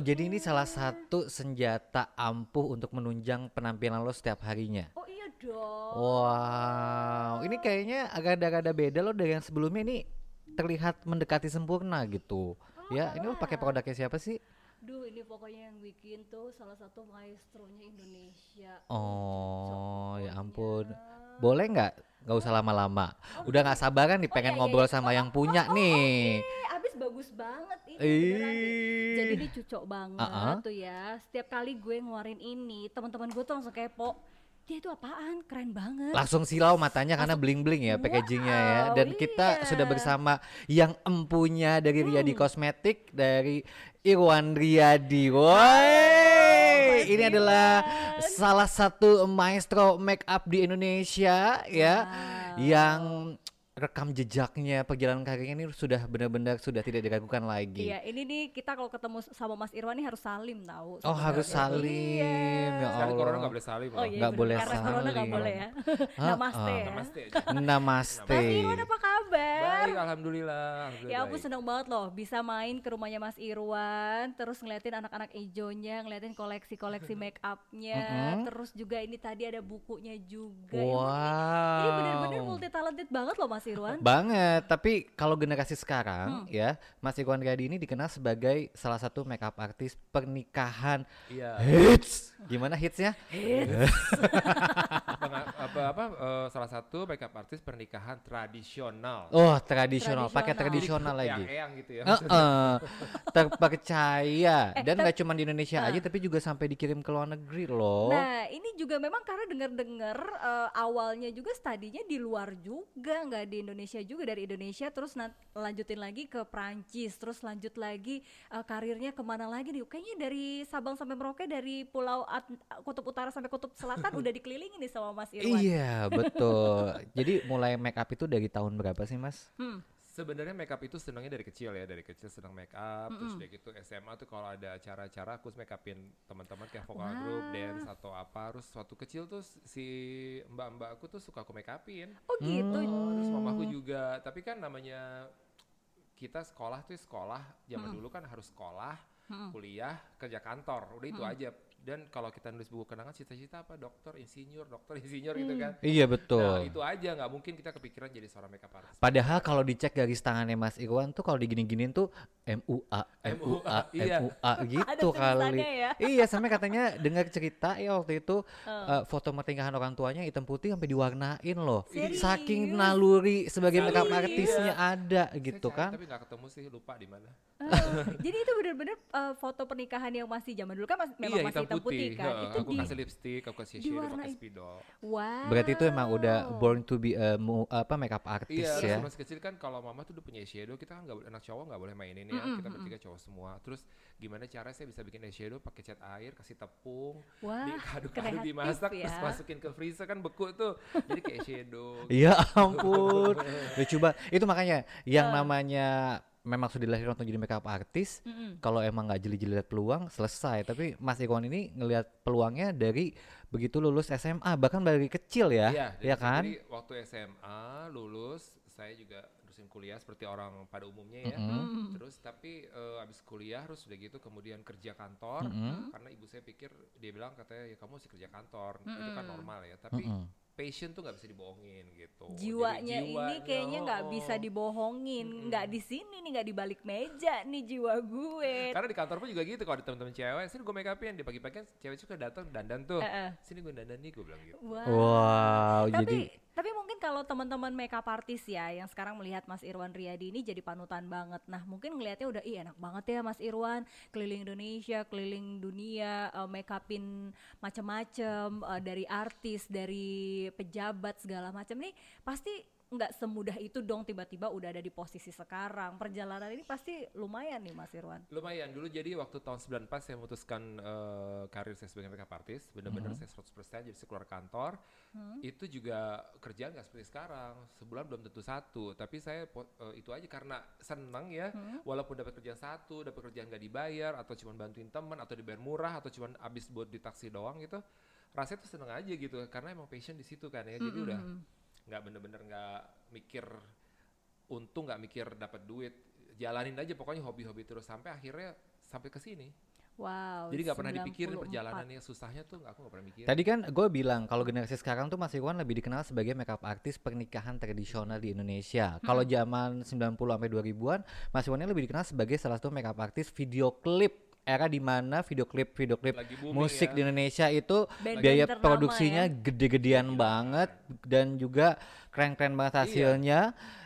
Oh, jadi ini salah satu senjata ampuh untuk menunjang penampilan lo setiap harinya. Oh iya dong. Wow, ini kayaknya agak ada beda lo dari yang sebelumnya ini terlihat mendekati sempurna gitu. Ya, ini lo pakai produknya siapa sih? Duh, ini pokoknya yang bikin tuh salah satu maestronya Indonesia. Oh, ya ampun. Boleh nggak? Nggak usah lama-lama. Udah nggak sabaran nih pengen iya, iya, ngobrol iya. sama yang punya nih. Eh, abis bagus banget ini. beneran. Jadi ini cocok banget Uh-uh. tuh ya. Setiap kali gue ngeluarin ini, teman-teman gue tuh langsung kepo. Dia itu apaan? Keren banget. Langsung silau matanya karena bling-bling ya packagingnya ya. Dan Wow, kita sudah iya. bersama yang empunya dari Riyadi Hmm. Kosmetik dari Irwan Riyadi. Woi, ini adalah salah satu maestro make up di Indonesia ya Wow. yang rekam jejaknya perjalanan karirnya ini sudah benar-benar sudah tidak diragukan lagi. Iya, ini nih kita kalau ketemu sama Mas Irwan nih harus salim tahu. Oh, harus sebenarnya. salim. Iya. Ya Sekarang corona Allah. nggak boleh salim Oh iya, Nggak boleh Karena corona nggak salim. boleh ya. Ah, Namaste ah. ya. Namaste. Namaste. Mas Irwan apa kabar? Baik, alhamdulillah. alhamdulillah Ya baik. seneng banget loh bisa main ke rumahnya Mas Irwan terus ngeliatin anak-anak ejonya ngeliatin koleksi-koleksi make upnya Mm-mm. terus juga ini tadi ada bukunya juga Wow. ini bener-bener multi talented banget loh Mas Irwan Banget, tapi kalau generasi sekarang Hmm. ya, Mas Irwan Riyadi ini dikenal sebagai salah satu makeup artis pernikahan Iya. hits. Gimana hitsnya? Penga- apa apa eh, salah satu makeup artis pernikahan tradisional. Oh, tradisional, pakai Tradisional. tradisional lagi. Eyang-eyang gitu ya. Heeh. terpercaya Eh, dan nggak cuma di Indonesia aja tapi juga sampai dikirim ke luar negeri loh. Nah ini juga memang karena dengar-dengar eh, awalnya juga studinya di luar juga nggak di Indonesia juga dari Indonesia terus lanjutin lagi ke Prancis terus lanjut lagi eh, karirnya ke mana lagi nih kayaknya dari Sabang sampai Merauke dari Pulau At- Kutub Utara sampai Kutub Selatan udah dikelilingi nih sama Mas Irwan. Iya, betul. Jadi mulai make up itu dari tahun berapa sih, Mas? Hmm. Sebenarnya makeup itu senangnya dari kecil ya, dari kecil senang make up, terus udah gitu SMA tuh kalau ada acara-acara aku make upin teman-teman kayak vokal group, dance atau apa, terus waktu kecil tuh si mbak-mbak aku tuh suka aku make upin. Oh gitu. Oh, terus mamaku juga, tapi kan namanya kita sekolah tuh sekolah, zaman dulu kan harus sekolah, kuliah, kerja kantor, udah itu aja. Dan kalau kita nulis buku kenangan cita-cita apa dokter, insinyur, dokter, insinyur gitu kan. Iya, Nah betul. itu aja nggak mungkin kita kepikiran jadi seorang makeup artist. Padahal kalau dicek garis tangannya Mas Irwan tuh kalau digini-giniin tuh MUA, MUA, MUA, iya. MUA gitu Ada kali. ya. Iya, sampai katanya dengar cerita ya waktu itu eh, foto pernikahan orang tuanya hitam putih sampai diwarnain loh. Serius? Saking naluri sebagai makeup Serius? artisnya ada Saya gitu cari, kan. Tapi nggak ketemu sih, lupa di mana. Oh, jadi itu bener-bener eh, foto pernikahan yang masih zaman dulu kan mas- memang iya masih hitam putih, kan. Heeh, itu aku di kasih lipstick, aku kasih shadow, pakai diwarnain. spidol. wow. Berarti itu emang udah born to be a mu- apa makeup artist Iya, ya. terus masih kecil kan kalau mama tuh udah punya eyeshadow, kita kan nggak boleh anak cowok nggak boleh mainin ya. Kita bertiga cowok semua. Terus gimana cara saya bisa bikin eyeshadow pakai cat air, kasih tepung, Wah, diaduk-aduk dimasak, terus ya. masukin ke freezer kan beku tuh. Jadi kayak eyeshadow. Ya ampun. Udah coba itu makanya yang namanya memang sudah dilahirkan untuk jadi makeup artis. Mm-mm. Kalau emang nggak jeli-jeli lihat peluang selesai. Tapi Mas Irwan ini ngelihat peluangnya dari begitu lulus SMA bahkan dari kecil ya, Iya, ya jadi- kan? Jadi waktu SMA lulus, saya juga terusin kuliah seperti orang pada umumnya ya. Mm-mm. Terus tapi eh, abis kuliah terus udah gitu kemudian kerja kantor Mm-mm. karena ibu saya pikir dia bilang katanya ya kamu harus kerja kantor itu kan normal ya. Tapi Mm-mm. Passion tuh nggak bisa dibohongin gitu. Jadi jiwanya ini jiwanya, kayaknya nggak oh. bisa dibohongin nggak di sini nih nggak di balik meja nih jiwa gue Karena di kantor pun juga gitu kalau ada teman-teman cewek, sini gue make upin, di pagi-pagi kan cewek suka datang dandan tuh. Eh, eh. Sini gue dandan nih gue bilang gitu. wow, Wow, tapi jadi tapi mungkin kalau teman-teman makeup artis ya yang sekarang melihat Mas Irwan Riyadi ini jadi panutan banget. Nah mungkin ngelihatnya udah ih enak banget ya Mas Irwan keliling Indonesia keliling dunia eh, make upin macem-macem eh, dari artis dari pejabat segala macam nih pasti nggak semudah itu dong tiba-tiba udah ada di posisi sekarang. Perjalanan ini pasti lumayan nih Mas Irwan. Lumayan. Dulu jadi waktu tahun 94 saya memutuskan eh, karir saya sebagai makeup artist, bener-bener saya 100% jadi saya keluar kantor. Itu juga kerjaan nggak seperti sekarang, sebulan belum tentu satu, tapi saya eh, itu aja karena senang ya, walaupun dapat kerjaan satu, dapat kerjaan nggak dibayar atau cuma bantuin teman atau dibayar murah atau cuma habis buat di taksi doang gitu. rasanya tuh seneng aja gitu. Karena emang passion di situ kan ya. Jadi udah nggak bener-bener nggak mikir untung nggak mikir dapat duit jalanin aja pokoknya hobi-hobi terus sampai akhirnya sampai ke sini Wow. jadi nggak pernah dipikirin 94. perjalanannya susahnya tuh aku nggak pernah mikirin Tadi kan gue bilang kalau generasi sekarang tuh Mas Irwan lebih dikenal sebagai makeup artis pernikahan tradisional di Indonesia. Kalau zaman 90 sampai 2000-an, Mas Irwan ini lebih dikenal sebagai salah satu makeup artis video klip era di mana video klip video klip musik ya. di Indonesia itu Band-band biaya ternama produksinya ya. gede-gedean banget dan juga keren-keren banget Iya. hasilnya.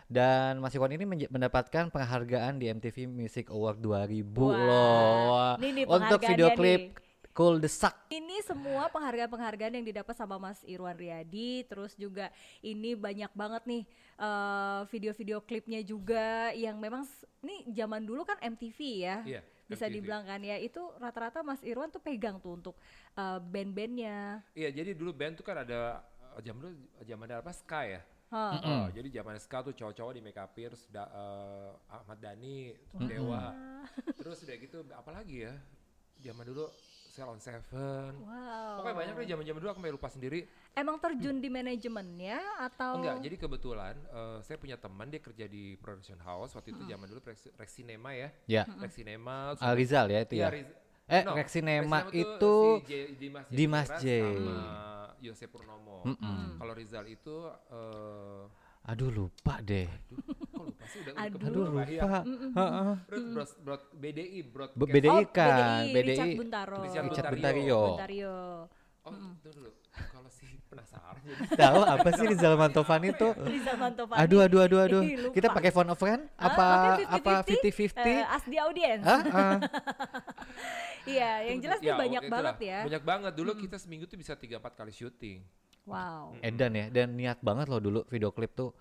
Dan Mas Irwan ini mendapatkan penghargaan di MTV Music Award 2000 Wah, loh. ini nih Untuk video klip nih. Cool Desak Ini semua penghargaan-penghargaan yang didapat sama Mas Irwan Riyadi, terus juga ini banyak banget nih eh, video-video klipnya juga yang memang ini zaman dulu kan MTV ya. Iya, Bisa MTV. dibilang kan ya, itu rata-rata Mas Irwan tuh pegang tuh untuk eh, band-bandnya. Iya, jadi dulu band tuh kan ada eh, zaman dulu zaman apa Sky ya. Hah. Oh, jadi zaman Sky tuh cowok-cowok di make upin terus da, eh, Ahmad Dhani, terus Dewa. terus udah gitu apalagi ya? Zaman dulu Cell on Seven. Wow. Pokoknya banyak deh zaman-zaman dulu aku sampai lupa sendiri. Emang terjun di manajemennya atau Enggak, jadi kebetulan eh, saya punya teman dia kerja di production house waktu itu zaman dulu Rex, Rex Cinema ya. Ya. Rex Cinema. Ah, Rizal ya itu Iya, ya. Riz- Eh, no, Rex Cinema itu si J- Dimas J. Dimas J. sama Yose Purnomo. Kalau Rizal itu eh Aduh lupa deh. aduh, lupa sih udah Aduh. Aduh. Iya. lupa. Broad, broad, BDI, broad B- BDI Oh, kan, Richard BDI. Buntaro. Richard Richard Buntario. Buntario. Oh, itu dulu. Kalau sih penasaran. Tahu apa sih Rizal Mantovan itu? Rizal Mantovani. Aduh aduh aduh aduh. Lupa. Kita pakai phone of friend Ah, apa oke, apa 50-50? 50-50? Eh, ask the audience. Ah. Iya, yang jelas nih Ya, banyak banget ya. Banyak banget. Dulu kita seminggu tuh bisa 3-4 kali syuting. Wow. Edan ya dan niat banget loh dulu video klip tuh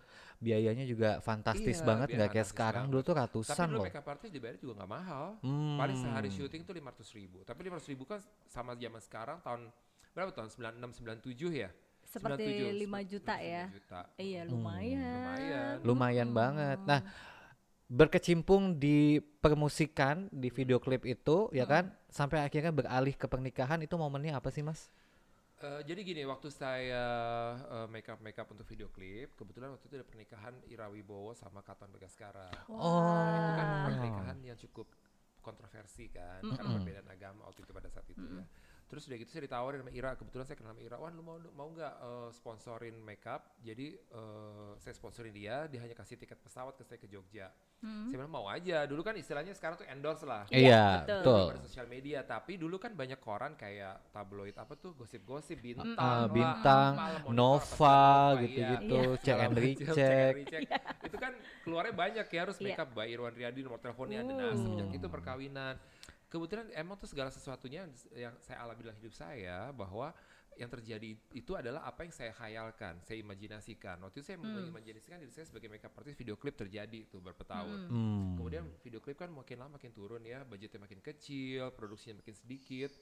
biayanya juga fantastis Iya, banget nggak kayak sekarang banget. dulu tuh Tapi ratusan dulu loh. makeup artist dibayar juga nggak mahal. Hmm. Paling sehari syuting tuh 500 ribu. Tapi 500 ribu kan sama zaman sekarang tahun berapa tahun 96 97 ya? Seperti 97, 5 juta ya. 5 juta. Iya, lumayan. Lumayan. Lumayan banget. Nah, berkecimpung di permusikan di video klip itu ya kan sampai akhirnya beralih ke pernikahan itu momennya apa sih Mas? Eh, jadi gini, waktu saya eh, make up make up untuk video klip, kebetulan waktu itu ada pernikahan Ira Wibowo sama Katon Bagaskara. Oh. Itu kan pernikahan yang cukup kontroversi kan, karena perbedaan agama waktu itu pada saat itu ya. Terus udah gitu saya ditawarin sama Ira, kebetulan saya kenal sama Ira, Wan lu mau mau nggak eh, sponsorin makeup? Jadi eh, saya sponsorin dia, dia hanya kasih tiket pesawat ke saya ke Jogja. Saya bilang mau aja. Dulu kan istilahnya sekarang tuh endorse lah. betul. Iya, betul. Pada sosial media, tapi dulu kan banyak koran kayak tabloid apa tuh gosip-gosip bintang, Ah, lah, bintang, Monitor, Nova apa, Nova, gitu-gitu, iya. cek and recheck. and recheck. itu kan keluarnya banyak ya harus Iya. makeup Mbak Irwan Riyadi nomor teleponnya ada nah semenjak itu perkawinan kebetulan emang tuh segala sesuatunya yang saya alami dalam hidup saya bahwa yang terjadi itu adalah apa yang saya khayalkan, saya imajinasikan. Waktu itu saya mengimajinasikan diri saya sebagai makeup artist video klip terjadi tuh berapa tahun. Hmm. Kemudian video klip kan makin lama makin turun ya, budgetnya makin kecil, produksinya makin sedikit.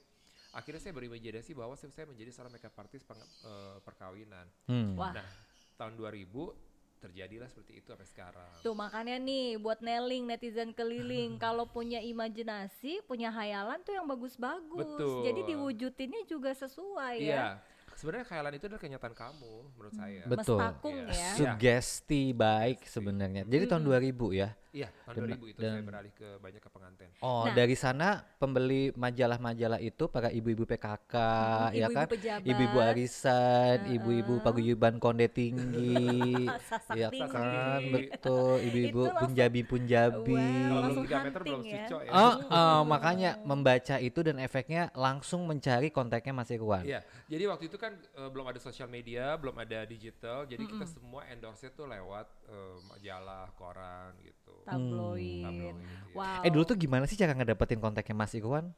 Akhirnya saya berimajinasi bahwa saya saya menjadi seorang makeup artist peng- eh, perkawinan. Hmm. Wah. Nah, tahun 2000 terjadilah seperti itu sampai sekarang. Tuh makanya nih buat Neling netizen keliling kalau punya imajinasi, punya hayalan tuh yang bagus-bagus. Betul. Jadi diwujudinnya juga sesuai ya. Iya. Sebenarnya khayalan itu adalah kenyataan kamu menurut saya. Betul. Mestakung Iya. ya. Sugesti baik sebenarnya. Jadi tahun 2000 ya. Iya, tahun Dan- 2000 itu saya dan- beralih ke banyak ke pengantin. Oh, Nah. dari sana pembeli majalah-majalah itu para ibu-ibu PKK, Hmm, ya ibu-ibu kan? pejabat. Ibu-ibu arisan, ibu-ibu paguyuban konde tinggi, Sasak ya tinggi. kan? Betul, ibu-ibu Itu punjabi-punjabi. Wow, Kalau belum langsung 3 meter hunting belum ya. ya. Oh, oh, makanya membaca itu dan efeknya langsung mencari kontaknya Mas Irwan. Iya, jadi waktu itu kan eh, belum ada sosial media, belum ada digital, jadi kita semua endorse tuh lewat eh, majalah, koran gitu. Tabloid. Tabloid, iya. Wow. Eh dulu tuh gimana sih cara ngedapetin kontaknya Mas Irwan?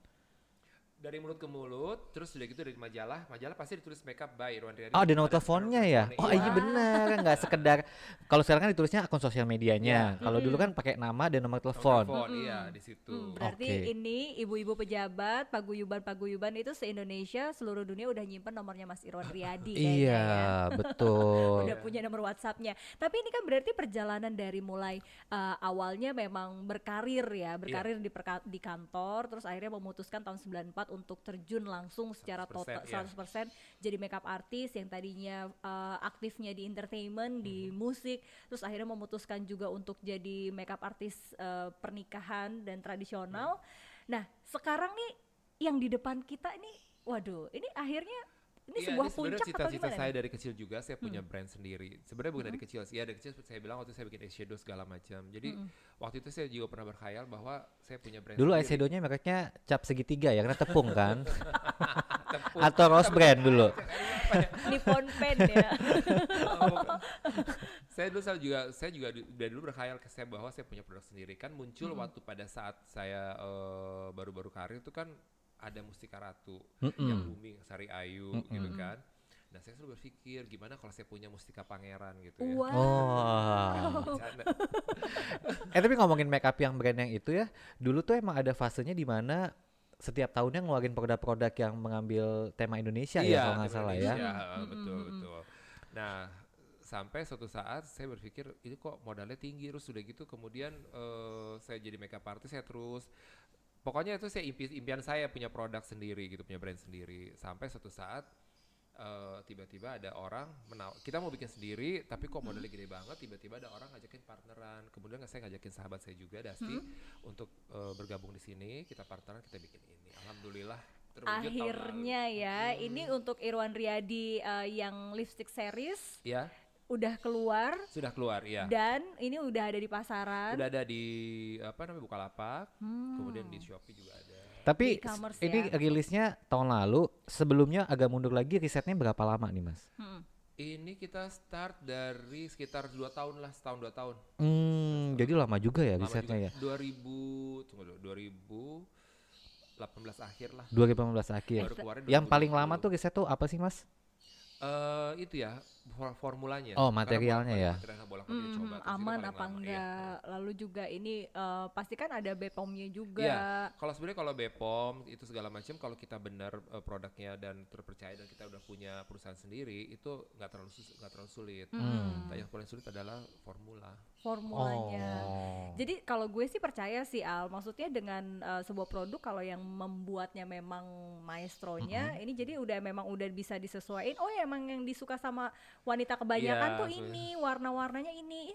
Dari mulut ke mulut, terus udah gitu dari majalah, majalah pasti ditulis makeup by Irwan Riyadi. Oh ada nomor teleponnya ya? Oh iya. iya benar, nggak sekedar. Kalau sekarang kan ditulisnya akun sosial medianya. Iya. Kalau dulu kan pakai nama dan nomor Nomor telepon. telepon, iya di situ. Hmm, berarti ini ibu-ibu pejabat, paguyuban-paguyuban itu se-Indonesia seluruh dunia udah nyimpen nomornya Mas Irwan Riyadi kayaknya Iya ya. betul. Udah punya nomor WhatsAppnya. Tapi ini kan berarti perjalanan dari mulai uh, awalnya memang berkarir ya, berkarir di di kantor, terus akhirnya memutuskan tahun 94 untuk terjun langsung secara 100%, total iya. 100% jadi makeup artist yang tadinya uh, aktifnya di entertainment, di Mm-hmm. musik, terus akhirnya memutuskan juga untuk jadi makeup artist uh, pernikahan dan tradisional. Mm-hmm. Nah, sekarang nih yang di depan kita ini waduh, ini akhirnya ini Iya, sebuah sebenarnya puncak atau cita-cita gimana? saya nih? dari kecil juga saya punya brand sendiri. Sebenarnya bukan dari kecil sih, ya dari kecil seperti saya bilang waktu saya bikin eyeshadow segala macam. Jadi waktu itu saya juga pernah berkhayal bahwa saya punya brand Dulu sendiri. eyeshadownya mereknya cap segitiga ya, karena tepung kan? Tepung. Atau Rose Brand dulu? Nippon Pen ya. saya dulu saya juga saya juga dari dulu berkhayal ke saya bahwa saya punya produk sendiri kan muncul waktu pada saat saya eh, baru-baru karir itu kan ada Mustika Ratu yang booming Sari Ayu gitu kan. Nah saya selalu berpikir gimana kalau saya punya Mustika Pangeran gitu ya? Wow. Oh. Eh tapi ngomongin makeup yang brand yang itu ya, dulu tuh emang ada fasenya di mana setiap tahunnya ngeluarin produk-produk yang mengambil tema Indonesia ya kalau nggak salah ya. Heeh, betul betul. Nah sampai suatu saat saya berpikir ini kok modalnya tinggi terus sudah gitu kemudian eh, saya jadi makeup artist saya terus pokoknya itu saya impi- impian saya punya produk sendiri gitu punya brand sendiri. Sampai suatu saat eh, tiba-tiba ada orang menaw- kita mau bikin sendiri tapi kok modalnya gede banget tiba-tiba ada orang ngajakin partneran. Kemudian saya ngajakin sahabat saya juga Dasti untuk eh, bergabung di sini. Kita partneran kita bikin ini. Alhamdulillah terwujud. Akhirnya ya, ini untuk Irwan Riyadi uh, yang lipstick series. Ya udah keluar sudah keluar ya dan ini udah ada di pasaran. udah ada di apa namanya Bukalapak kemudian di Shopee juga ada Tapi s- ini ya. rilisnya tahun lalu, sebelumnya agak mundur lagi risetnya berapa lama nih mas? Hmm. ini kita start dari sekitar dua tahun lah setahun dua tahun Hmm, jadi lama juga ya Lama risetnya ya. juga. 2000 tunggu dulu 2018 akhir lah 2015 akhir. baru Yang paling 2020. lama tuh riset tuh apa sih mas? Eh, itu ya formulanya Oh, materialnya ya. materialnya Hmm, coba, aman apa lama, iya. enggak? Lalu juga ini uh, pasti kan ada Bepomnya juga. Iya, kalau sebenarnya kalau Bepom itu segala macam kalau kita benar eh, produknya dan terpercaya dan kita udah punya perusahaan sendiri itu nggak terlalu sus- nggak terlalu sulit. Hmm. Tapi yang paling sulit adalah formula. formulanya. Oh. Jadi kalau gue sih percaya sih Al, maksudnya dengan uh, sebuah produk kalau yang membuatnya memang maestronya, ini jadi udah memang udah bisa disesuaikan. Oh ya emang yang disuka sama wanita kebanyakan Iya, tuh ini, warna-warnanya ini,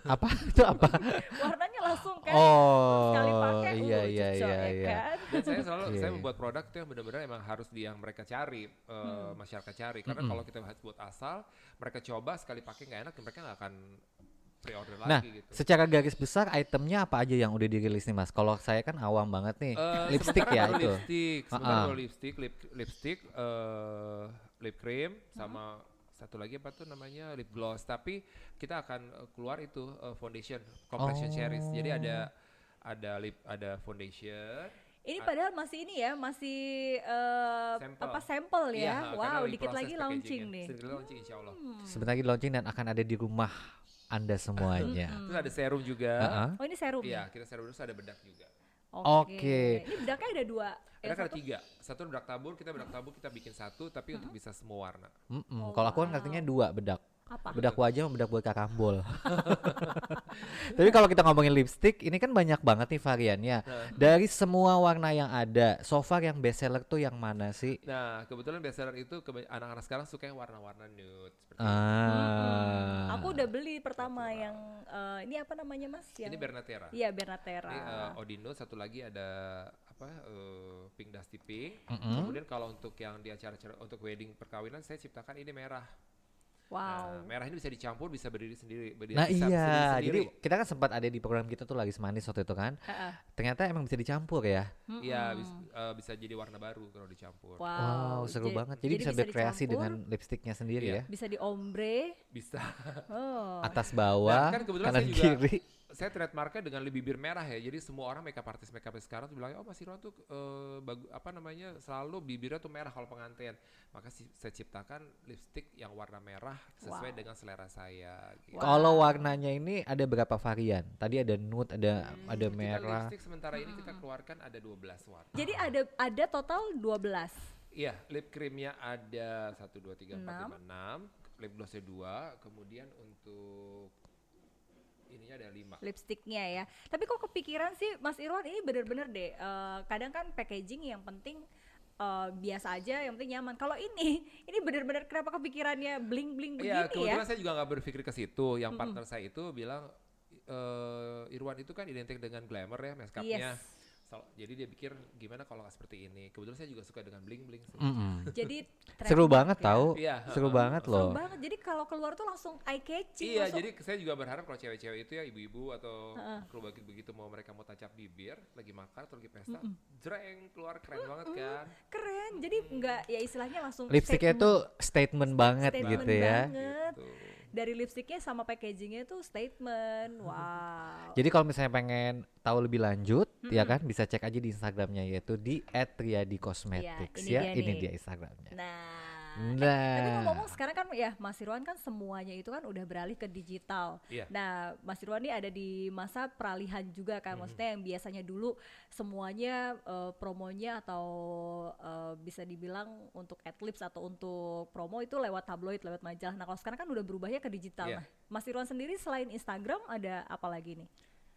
Apa itu apa? warnanya langsung kan. Oh, Sekali pakai, iya uh, iya cocok, iya ya iya. kan? Dan saya selalu Iya, saya iya. membuat produk tuh yang benar-benar emang harus di yang mereka cari, eh, masyarakat cari. Karena kalau kita buat asal, mereka coba sekali pakai nggak enak, mereka nggak akan pre-order Nah, lagi gitu. secara garis besar itemnya apa aja yang udah dirilis nih mas? Kalau saya kan awam banget nih, Eh, lipstick ya itu. Lipstick, sementara Ah-ah. baru lipstick, lip, lipstick, eh, lip cream, sama satu lagi apa tuh namanya lip gloss. Tapi kita akan eh, keluar itu eh, foundation, compression series. Jadi ada ada lip, ada foundation. Ini padahal masih ini ya, masih uh, Sampel. apa sampel Iya, ya. karena wow, dikit lagi launching nih. Sedikit lagi launching insya Allah. Sebentar lagi launching dan akan ada di rumah anda semuanya. Terus ada serum juga. Ah-ah. Oh ini serum Iya, nih? kita serum terus ada bedak juga. Oke. Ini bedaknya ada dua. Kan ada satu tiga. Satu bedak tabur, kita bedak tabur kita bikin satu, tapi untuk bisa semua warna. Mm-mm. Oh, Kalau aku kan wow. ngertinya dua bedak. Apa? Bedak wajah sama bedak buat kakambol. Tapi kalau kita ngomongin lipstick, ini kan banyak banget nih variannya. Nah. Dari semua warna yang ada, so far yang best seller tuh yang mana sih? Nah, kebetulan bestseller itu keba- anak-anak sekarang suka yang warna-warna nude seperti Ah. Aku udah beli pertama yang eh, ini apa namanya mas? Yang Ini Bernatera. Iya Bernatera. Ini uh, Odino satu lagi ada apa uh, pink dusty pink. Mm-mm. Kemudian kalau untuk yang di acara-acara untuk wedding perkawinan saya ciptakan ini merah. Nah, wow. merah ini bisa dicampur bisa berdiri sendiri. Berdiri, Nah bisa iya, berdiri jadi sendiri. kita kan sempat ada di program kita tuh lagi semanis waktu itu kan. Heeh. Ternyata emang bisa dicampur ya. Iya, bis- uh, bisa jadi warna baru kalau dicampur. Wow, seru Ja- banget. Jadi, bisa, berkreasi dicampur, dengan lipstiknya sendiri Iya. ya. bisa di ombre. Bisa. Oh. Atas bawah, Dan kan kebetulan kanan saya juga- kiri. Saya trademarknya dengan bibir merah ya. Jadi semua orang makeup artist makeup artist sekarang tuh bilang, "Oh, Mas Irwan tuh eh, bagu- apa namanya? selalu bibirnya tuh merah kalau pengantin." Maka si- saya ciptakan lipstick yang warna merah sesuai Wow. dengan selera saya gitu. Wow. Kalau warnanya ini ada berapa varian? Tadi ada nude, ada Hmm, ada kita merah. lipstick sementara ini kita keluarkan ada 12 warna. Jadi ada ada total 12. Iya, lip creamnya ada 1 2 3 4 Enam. 5 6, lip glossnya 2, kemudian untuk ininya ada lima. lipstiknya ya. Tapi kok kepikiran sih Mas Irwan ini bener-bener deh. eh, kadang kan packaging yang penting eh, biasa aja, yang penting nyaman. Kalau ini, ini bener-bener kenapa kepikirannya bling-bling Iya, begini ya? kebetulan saya juga nggak berpikir ke situ. Yang partner saya itu bilang eh Irwan itu kan identik dengan glamour ya makeupnya. Yes. So- jadi dia pikir gimana kalau nggak seperti ini. Kebetulan saya juga suka dengan bling bling. Mm-mm. Jadi Seru banget ya. tahu. Iya, Seru heeh. banget Seru loh. banget. Jadi kalau keluar tuh langsung eye catching. Iya, langsung- jadi saya juga berharap kalau cewek-cewek itu ya ibu-ibu atau kru begitu begitu mau mereka mau tancap bibir, lagi makan atau lagi pesta, jreng keluar keren banget kan. keren. Jadi enggak ya istilahnya langsung Lipstiknya tuh statement banget statement gitu ya. banget. Gitu. Dari lipstiknya sama packagingnya tuh statement. Wow. Jadi kalau misalnya pengen tahu lebih lanjut, ya kan bisa cek aja di Instagramnya yaitu di @triadicosmetics ini ya. dia Ini nih. dia Instagramnya. Nah, Nah. eh, tapi ngomong-ngomong sekarang kan ya Mas Irwan kan semuanya itu kan udah beralih ke digital. Iya. Nah, Mas Irwan ini ada di masa peralihan juga kan, maksudnya yang biasanya dulu semuanya eh, promonya atau eh, bisa dibilang untuk adlibs atau untuk promo itu lewat tabloid, lewat majalah. Nah, kalau sekarang kan udah berubahnya ke digital. Iya. Nah, Mas Irwan sendiri selain Instagram ada apa lagi nih?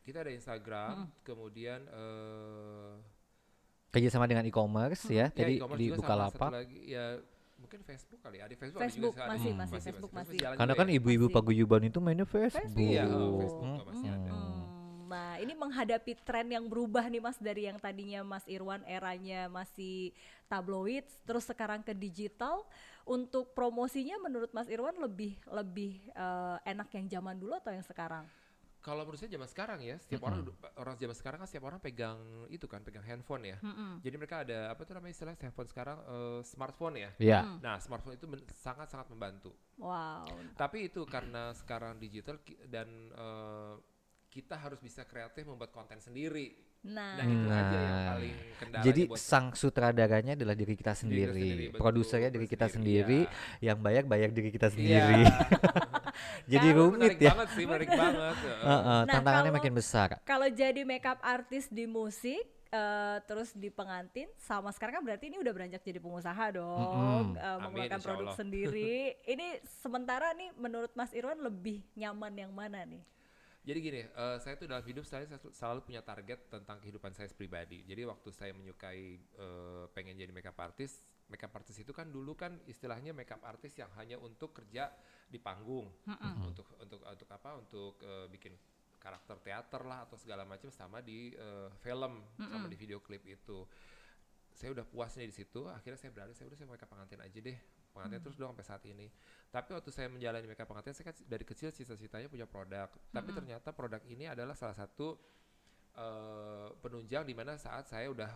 Kita ada Instagram, kemudian eh Kerja sama dengan e-commerce ya. ya, Tadi e-commerce di juga sama, Bukalapak. satu lagi ya mungkin Facebook kali ya. Di Facebook, ada Facebook, juga sih, ada. masih, Hmm. masih, Facebook masih. jalan Karena kan ya. ibu-ibu Masih. paguyuban itu mainnya Facebook. Iya, oh, Facebook Hmm. masih ada. Hmm, Nah, ini menghadapi tren yang berubah nih Mas dari yang tadinya Mas Irwan eranya masih tabloid terus sekarang ke digital. Untuk promosinya menurut Mas Irwan lebih lebih eh, enak yang zaman dulu atau yang sekarang? Kalau menurut saya zaman sekarang ya, setiap orang orang zaman sekarang kan setiap orang pegang itu kan, pegang handphone ya. Jadi mereka ada apa tuh namanya istilah handphone sekarang eh, smartphone ya. Iya. Nah, smartphone itu men- sangat-sangat membantu. Wow. Tapi itu karena sekarang digital ki- dan eh, kita harus bisa kreatif membuat konten sendiri. Nah, Nah, itu aja yang Nah, paling kendalanya Jadi buat sang sutradaranya adalah diri kita sendiri, sendiri, produsernya diri kita sendiri, yang bayar bayar diri kita Iya. sendiri. Jadi Kalau rumit menarik ya. banget sih, menarik banget. heeh. Heeh, Nah, tantangannya kalau- makin besar. kalau jadi makeup artis di musik eh, terus di pengantin sama sekarang kan berarti ini udah beranjak jadi pengusaha dong, Mm-mm. eh, Amin, mengeluarkan insya produk sendiri. ini sementara nih menurut Mas Irwan lebih nyaman yang mana nih? Jadi gini, eh, saya tuh dalam hidup saya sel- selalu punya target tentang kehidupan saya pribadi. Jadi waktu saya menyukai eh, pengen jadi makeup artist, makeup artist itu kan dulu kan istilahnya makeup artist yang hanya untuk kerja di panggung, untuk untuk untuk apa? Untuk eh, bikin karakter teater lah atau segala macam sama di eh, film, sama di video klip itu. Saya udah puasnya di situ, akhirnya saya beralih, saya udah saya makeup pengantin aja deh. Pengantin terus dong sampai saat ini. Tapi waktu saya menjalani makeup pengantin, saya kan dari kecil cita-citanya punya produk. Tapi ternyata produk ini adalah salah satu eh, penunjang di mana saat saya udah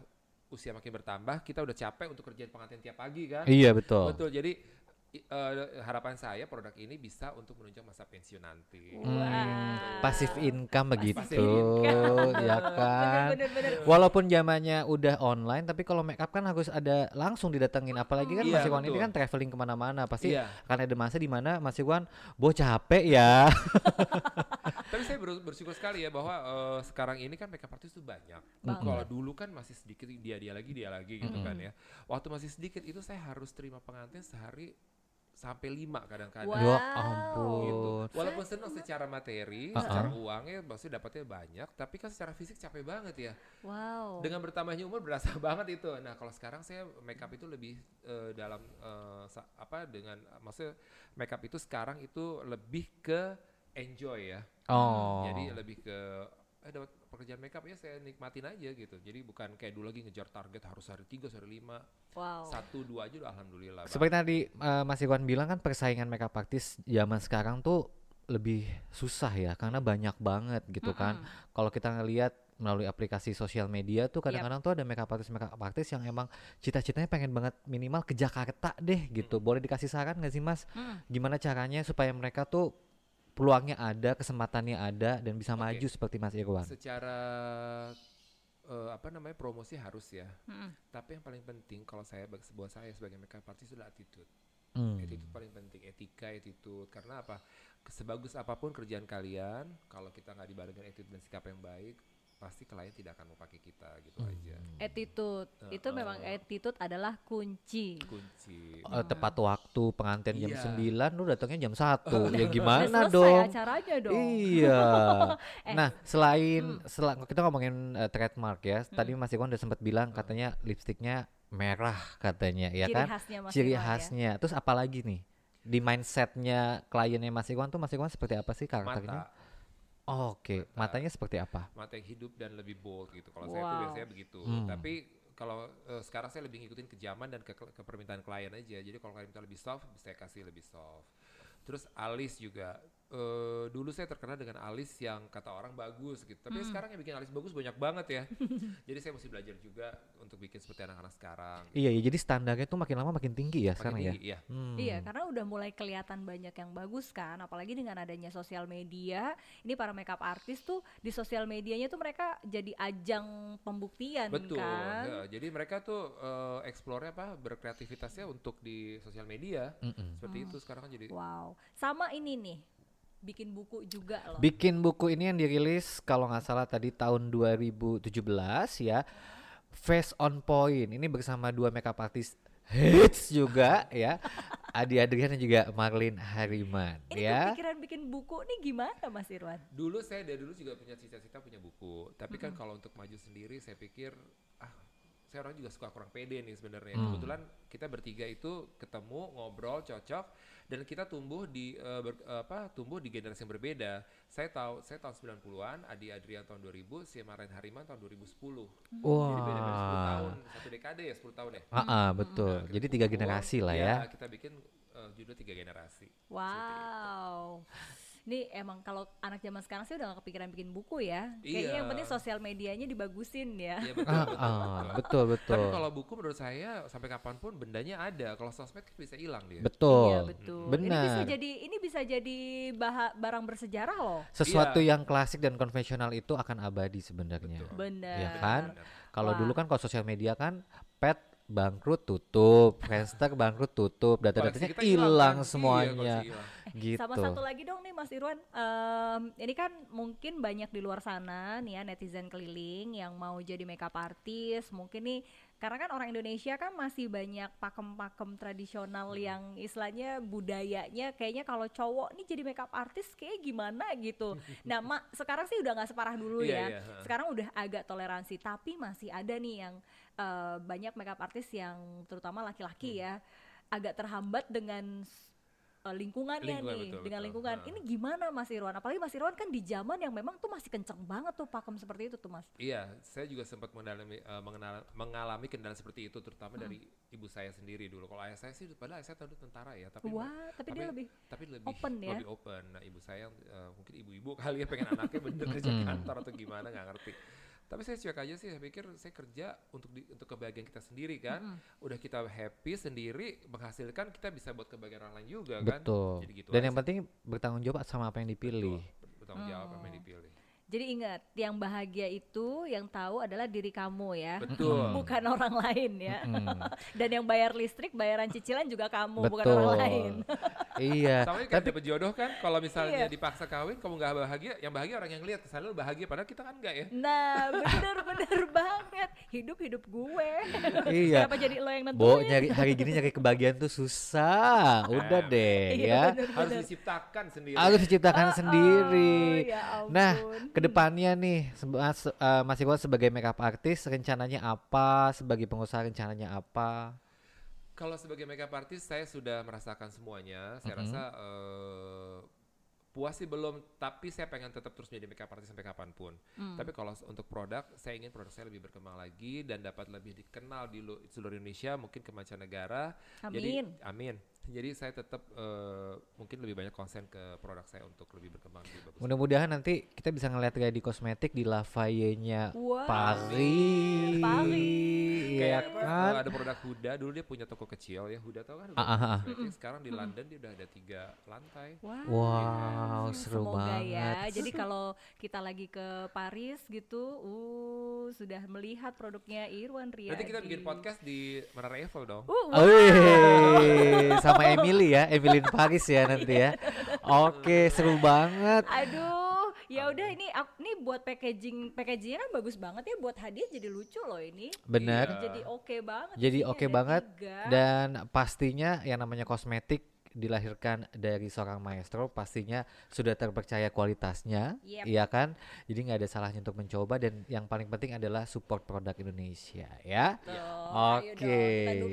usia makin bertambah, kita udah capek untuk kerjain pengantin tiap pagi kan. Iya betul. Betul. Jadi eh, harapan saya produk ini bisa untuk menunjang masa pensiun nanti. Wah. Pasif income begitu, Passive income. ya kan. Bener-bener. Walaupun zamannya udah online, tapi kalau make up kan harus ada langsung didatengin. Apalagi kan Iya, Mas Iwan ini kan traveling ke mana-mana, pasti Iya. akan ada masa di mana Mas Iwan, boh capek ya. Tapi saya ber- bersyukur sekali ya bahwa eh, sekarang ini kan makeup artist tuh banyak. Kalau dulu kan masih sedikit dia dia lagi dia lagi gitu kan ya. Waktu masih sedikit itu saya harus terima pengantin sehari sampai lima kadang-kadang. Wow. Ya gitu. ampun. Walaupun senang secara materi, Uh-uh. secara uangnya maksudnya dapatnya banyak, tapi kan secara fisik capek banget ya. Wow. Dengan bertambahnya umur berasa banget itu. Nah, kalau sekarang saya makeup itu lebih eh, dalam eh, sa- apa dengan maksudnya makeup itu sekarang itu lebih ke enjoy ya. Oh. Jadi lebih ke eh dapat pekerjaan makeup ya saya nikmatin aja gitu. Jadi bukan kayak dulu lagi ngejar target harus hari 3, hari 5. wow. Satu dua aja udah alhamdulillah. Seperti tadi eh, Mas Iwan bilang kan persaingan makeup artist zaman sekarang tuh lebih susah ya karena banyak banget gitu kan. Kalau kita ngelihat melalui aplikasi sosial media tuh kadang-kadang tuh ada makeup artist makeup artist yang emang cita-citanya pengen banget minimal ke Jakarta deh gitu. Boleh dikasih saran nggak sih Mas? Mm. Gimana caranya supaya mereka tuh peluangnya ada, kesempatannya ada dan bisa Oke. maju seperti Mas Irwan? Secara eh, apa namanya promosi harus ya. Mm-mm. Tapi yang paling penting kalau saya sebuah saya sebagai makeup artist adalah attitude. Hmm. Attitude paling penting, etika, attitude. Karena apa? Sebagus apa pun kerjaan kalian, kalau kita nggak dibarengi attitude dan sikap yang baik, pasti klien tidak akan mau pakai kita gitu aja. attitude itu memang attitude adalah kunci Kunci. Eh, tepat waktu pengantin jam Iya. 9 lu datangnya jam 1 ya Udah gimana selesai dong acaranya dong Iya. Eh, nah, selain sela- kita ngomongin eh, trademark ya. Tadi Hmm. Mas Iwan udah sempat bilang katanya lipstiknya merah katanya ya ciri kan? khasnya Mas Ciri ya. khasnya. Terus apa lagi nih? Di mindsetnya kliennya Mas Iwan tuh Mas Iwan seperti apa sih karakternya? Mata, Oh, Oke, Mata. matanya seperti apa? mata yang hidup dan lebih bold gitu. Kalau saya tuh Wow. biasanya begitu. Hmm. Tapi kalau eh, sekarang saya lebih ngikutin ke zaman dan ke, ke permintaan klien aja. Jadi kalau klien minta lebih soft, saya kasih lebih soft. Terus alis juga. Eh, dulu saya terkenal dengan alis yang kata orang bagus gitu. Tapi Hmm. sekarang yang bikin alis bagus banyak banget ya. jadi saya mesti belajar juga untuk bikin seperti anak-anak sekarang. Iya, ya, jadi standarnya tuh makin lama makin tinggi ya Makin sekarang ya. tinggi, iya. Hmm. Iya, karena udah mulai kelihatan banyak yang bagus kan, apalagi dengan adanya sosial media. Ini para makeup artist tuh di sosial medianya tuh mereka jadi ajang pembuktian Betul. kan. ya. Jadi mereka tuh eh, explore apa berkreativitasnya untuk di sosial media. Mm-mm. Seperti itu sekarang kan jadi Wow. Sama ini nih, bikin buku juga loh. Bikin buku ini yang dirilis kalau nggak salah tadi tahun 2017 ya. Face on Point ini bersama dua makeup artist hits juga ya. Adi Adrian dan juga Marlin Hariman ini ya. kepikiran bikin buku nih gimana Mas Irwan? Dulu saya dari dulu juga punya cita-cita punya buku. Tapi kan kalau untuk maju sendiri saya pikir ah saya orang juga suka kurang pede nih sebenarnya. Hmm. Kebetulan kita bertiga itu ketemu ngobrol cocok dan kita tumbuh di eh, ber- apa tumbuh di generasi yang berbeda. Saya tahu saya tahun 90-an, Adi Adrian tahun 2000, si Maren Hariman tahun 2010. Jadi beda-beda 10 Wah. tahun, satu dekade ya 10 tahun ya. Ah, ah, betul. Nah, Jadi tiga generasi lah iya, ya. kita bikin eh, judul tiga generasi. Wow. Ini emang kalau anak zaman sekarang sih udah gak kepikiran bikin buku ya. Kayaknya yang Iya. penting sosial medianya dibagusin ya. Iya betul, Ah, betul, ah, betul. betul betul. Tapi kalau buku menurut saya sampai kapan pun bendanya ada. Kalau sosmed kan bisa hilang dia. Betul. Iya betul. Ini bisa Benar. jadi ini bisa jadi baha- barang bersejarah loh. Sesuatu Iya. yang klasik dan konvensional itu akan abadi sebenarnya. Betul. Benar. Iya kan? Kalau dulu kan kalau sosial media kan pet bangkrut tutup, Friendster bangkrut tutup, data-datanya hilang kan? Iya, semuanya. hilang. gitu. Sama satu lagi dong nih Mas Irwan, Em, ini kan mungkin banyak di luar sana nih ya netizen keliling yang mau jadi makeup artist, mungkin nih karena kan orang Indonesia kan masih banyak pakem-pakem tradisional Hmm. yang istilahnya budayanya kayaknya kalau cowok nih jadi makeup artist kayak gimana gitu. Nah, mak sekarang sih udah nggak separah dulu Iya, ya. iya, ha. Sekarang udah agak toleransi, tapi masih ada nih yang eh, banyak makeup artist yang terutama Hmm. laki-laki ya agak terhambat dengan eh, lingkungannya Lingkungan, nih betul, dengan betul. lingkungan Ha. ini gimana Mas Irwan apalagi Mas Irwan kan di zaman yang memang tuh masih kenceng banget tuh pakem seperti itu tuh Mas Iya, saya juga sempat mengalami eh, mengenal- mengalami kendala seperti itu, terutama dari ibu saya sendiri dulu. Kalau ayah saya sih, padahal ayah saya tahu tentara ya, tapi wah tapi, dia lebih tapi lebih open ya? lebih open. Nah, ibu saya eh, mungkin ibu-ibu kali ya pengen anaknya bener kerja Mm-mm. kantor atau gimana nggak ngerti. Tapi saya cuek aja sih, saya pikir saya kerja untuk di, untuk kebahagiaan kita sendiri kan. Mm-mm. Udah kita happy sendiri, menghasilkan kita bisa buat kebahagiaan orang lain juga kan. Betul. Gitu Dan aja yang penting bertanggung jawab sama apa yang dipilih. Betul, bertanggung jawab apa yang Oh. dipilih. Jadi ingat yang bahagia itu yang tahu adalah diri kamu ya Betul. bukan orang lain ya Mm, dan yang bayar listrik bayaran cicilan juga kamu bukan betul. orang lain iya. Sama kayak Tapi dapet jodoh kan, kalau misalnya Iya. dipaksa kawin, kamu nggak bahagia, yang bahagia orang yang lihat, ke sana lu bahagia, padahal kita kan enggak ya. nah bener bener banget hidup hidup gue iya. kenapa jadi lo yang Bo nentuin nyari hari gini nyari kebahagiaan tuh susah. Udah Nah, deh Iya, ya. bener, Harus bener. diciptakan sendiri. Harus diciptakan Oh, sendiri. oh, ya Nah. Ke depannya nih mas, eh, Mas Iwan sebagai makeup artist rencananya apa? Sebagai pengusaha rencananya apa? Kalau sebagai makeup artist saya sudah merasakan semuanya. Saya Mhm. rasa eh, puas sih belum, tapi saya pengen tetap terus menjadi makeup artist sampai kapan pun. Hmm. Tapi kalau untuk produk, saya ingin produk saya lebih berkembang lagi dan dapat lebih dikenal di lu- seluruh Indonesia, mungkin ke mancanegara. Jadi, amin amin. Jadi saya tetap eh, mungkin lebih banyak konsen ke produk saya untuk lebih berkembang lebih bagus. Mudah-mudahan nanti kita bisa ngeliat di kosmetik di Lafayette-nya Wow. Paris. Paris. Iya Kayak kan? eh, ada produk Huda dulu dia punya toko kecil ya Huda tau kan Ah, ah, ah. kosmetik. sekarang di London dia udah ada tiga lantai Wow, Wow, seru semoga ya. banget. Jadi kalau kita lagi ke Paris gitu, uh sudah melihat produknya Irwan Riyadi. nanti kita bikin podcast di Menara Eiffel dong Uh, Oh, Wih, sama Emily ya, Emily Paris ya nanti ya. Oke, seru banget. Aduh, ya udah ini ini buat packaging packagingnya kan bagus banget ya buat hadiah jadi lucu loh ini Bener. Jadi oke banget Jadi oke ada banget tiga. dan pastinya yang namanya kosmetik dilahirkan dari seorang maestro pastinya sudah terpercaya kualitasnya, Yep. iya kan? Jadi nggak ada salahnya untuk mencoba dan yang paling penting adalah support produk Indonesia ya. Dong, Oke.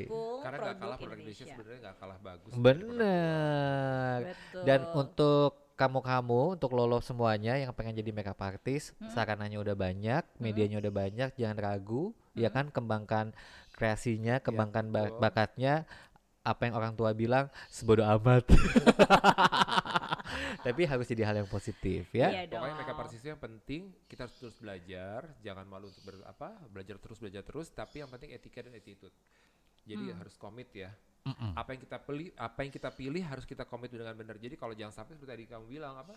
dukung Karena nggak kalah produk Indonesia Indonesia. sebenarnya nggak kalah bagus. Bener. Dan untuk kamu-kamu, untuk lolo semuanya yang pengen jadi makeup artist, sarananya udah banyak, medianya udah banyak, jangan ragu, ya kan? Kembangkan kreasinya, kembangkan ba- betul. bakatnya. Apa yang orang tua bilang sebodoh amat. Tapi harus jadi hal yang positif ya. Iya dong. Pokoknya makeup artist itu yang penting kita harus terus belajar, jangan malu untuk ber, apa belajar terus belajar terus, tapi yang penting etika dan attitude. Jadi Hmm. harus komit ya. Apa yang kita pilih, apa yang kita pilih harus kita komit dengan benar. Jadi kalau jangan sampai seperti tadi kamu bilang apa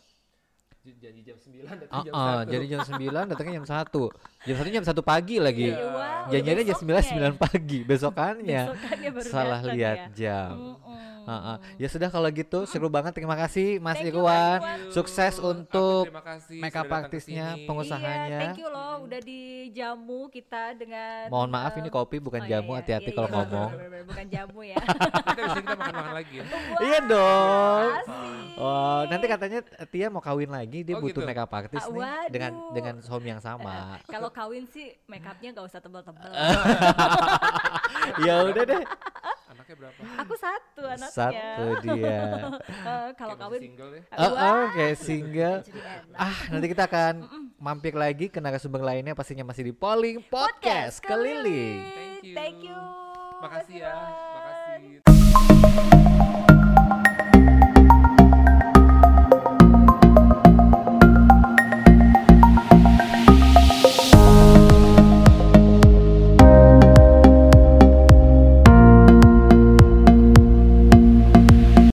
j- janji jam 9 datang jam Uh-uh, 1. jadi jam 9 datangnya jam 1 Jam 1 jam 1 pagi lagi Iya, wah, Janjiannya jam 9 besoknya 9 pagi Besokannya Besokannya baru Salah datang lihat ya. jam Mm-mm. Uh-uh. Ya sudah kalau gitu seru banget terima kasih Mas Thank you, Irwan Irwan. Sukses Aku untuk makeup artisnya, pengusahanya. Iya, thank you loh udah dijamu kita dengan Mohon maaf eh, ini kopi bukan oh iya, jamu iya, hati-hati iya, kalau iya, ngomong bener, bener, bukan jamu ya. Abis ini kita makan-makan lagi ya. Iya dong. Oh, nanti katanya Tia mau kawin lagi, dia Oh, butuh gitu. makeup artist Ah, nih dengan waduh. dengan suami yang sama. Kalau kawin sih makeupnya gak usah tebel-tebel. ya udah deh, Anaknya berapa? Aku satu anaknya. satu dia. Eh, Kalau kawin single ya. Oh, oke single. jadi enak. Ah, nanti kita akan mampir lagi ke narasumber lainnya pastinya masih di Polling Podcast, keliling. Thank you. Thank you. Makasih ya. Irwan.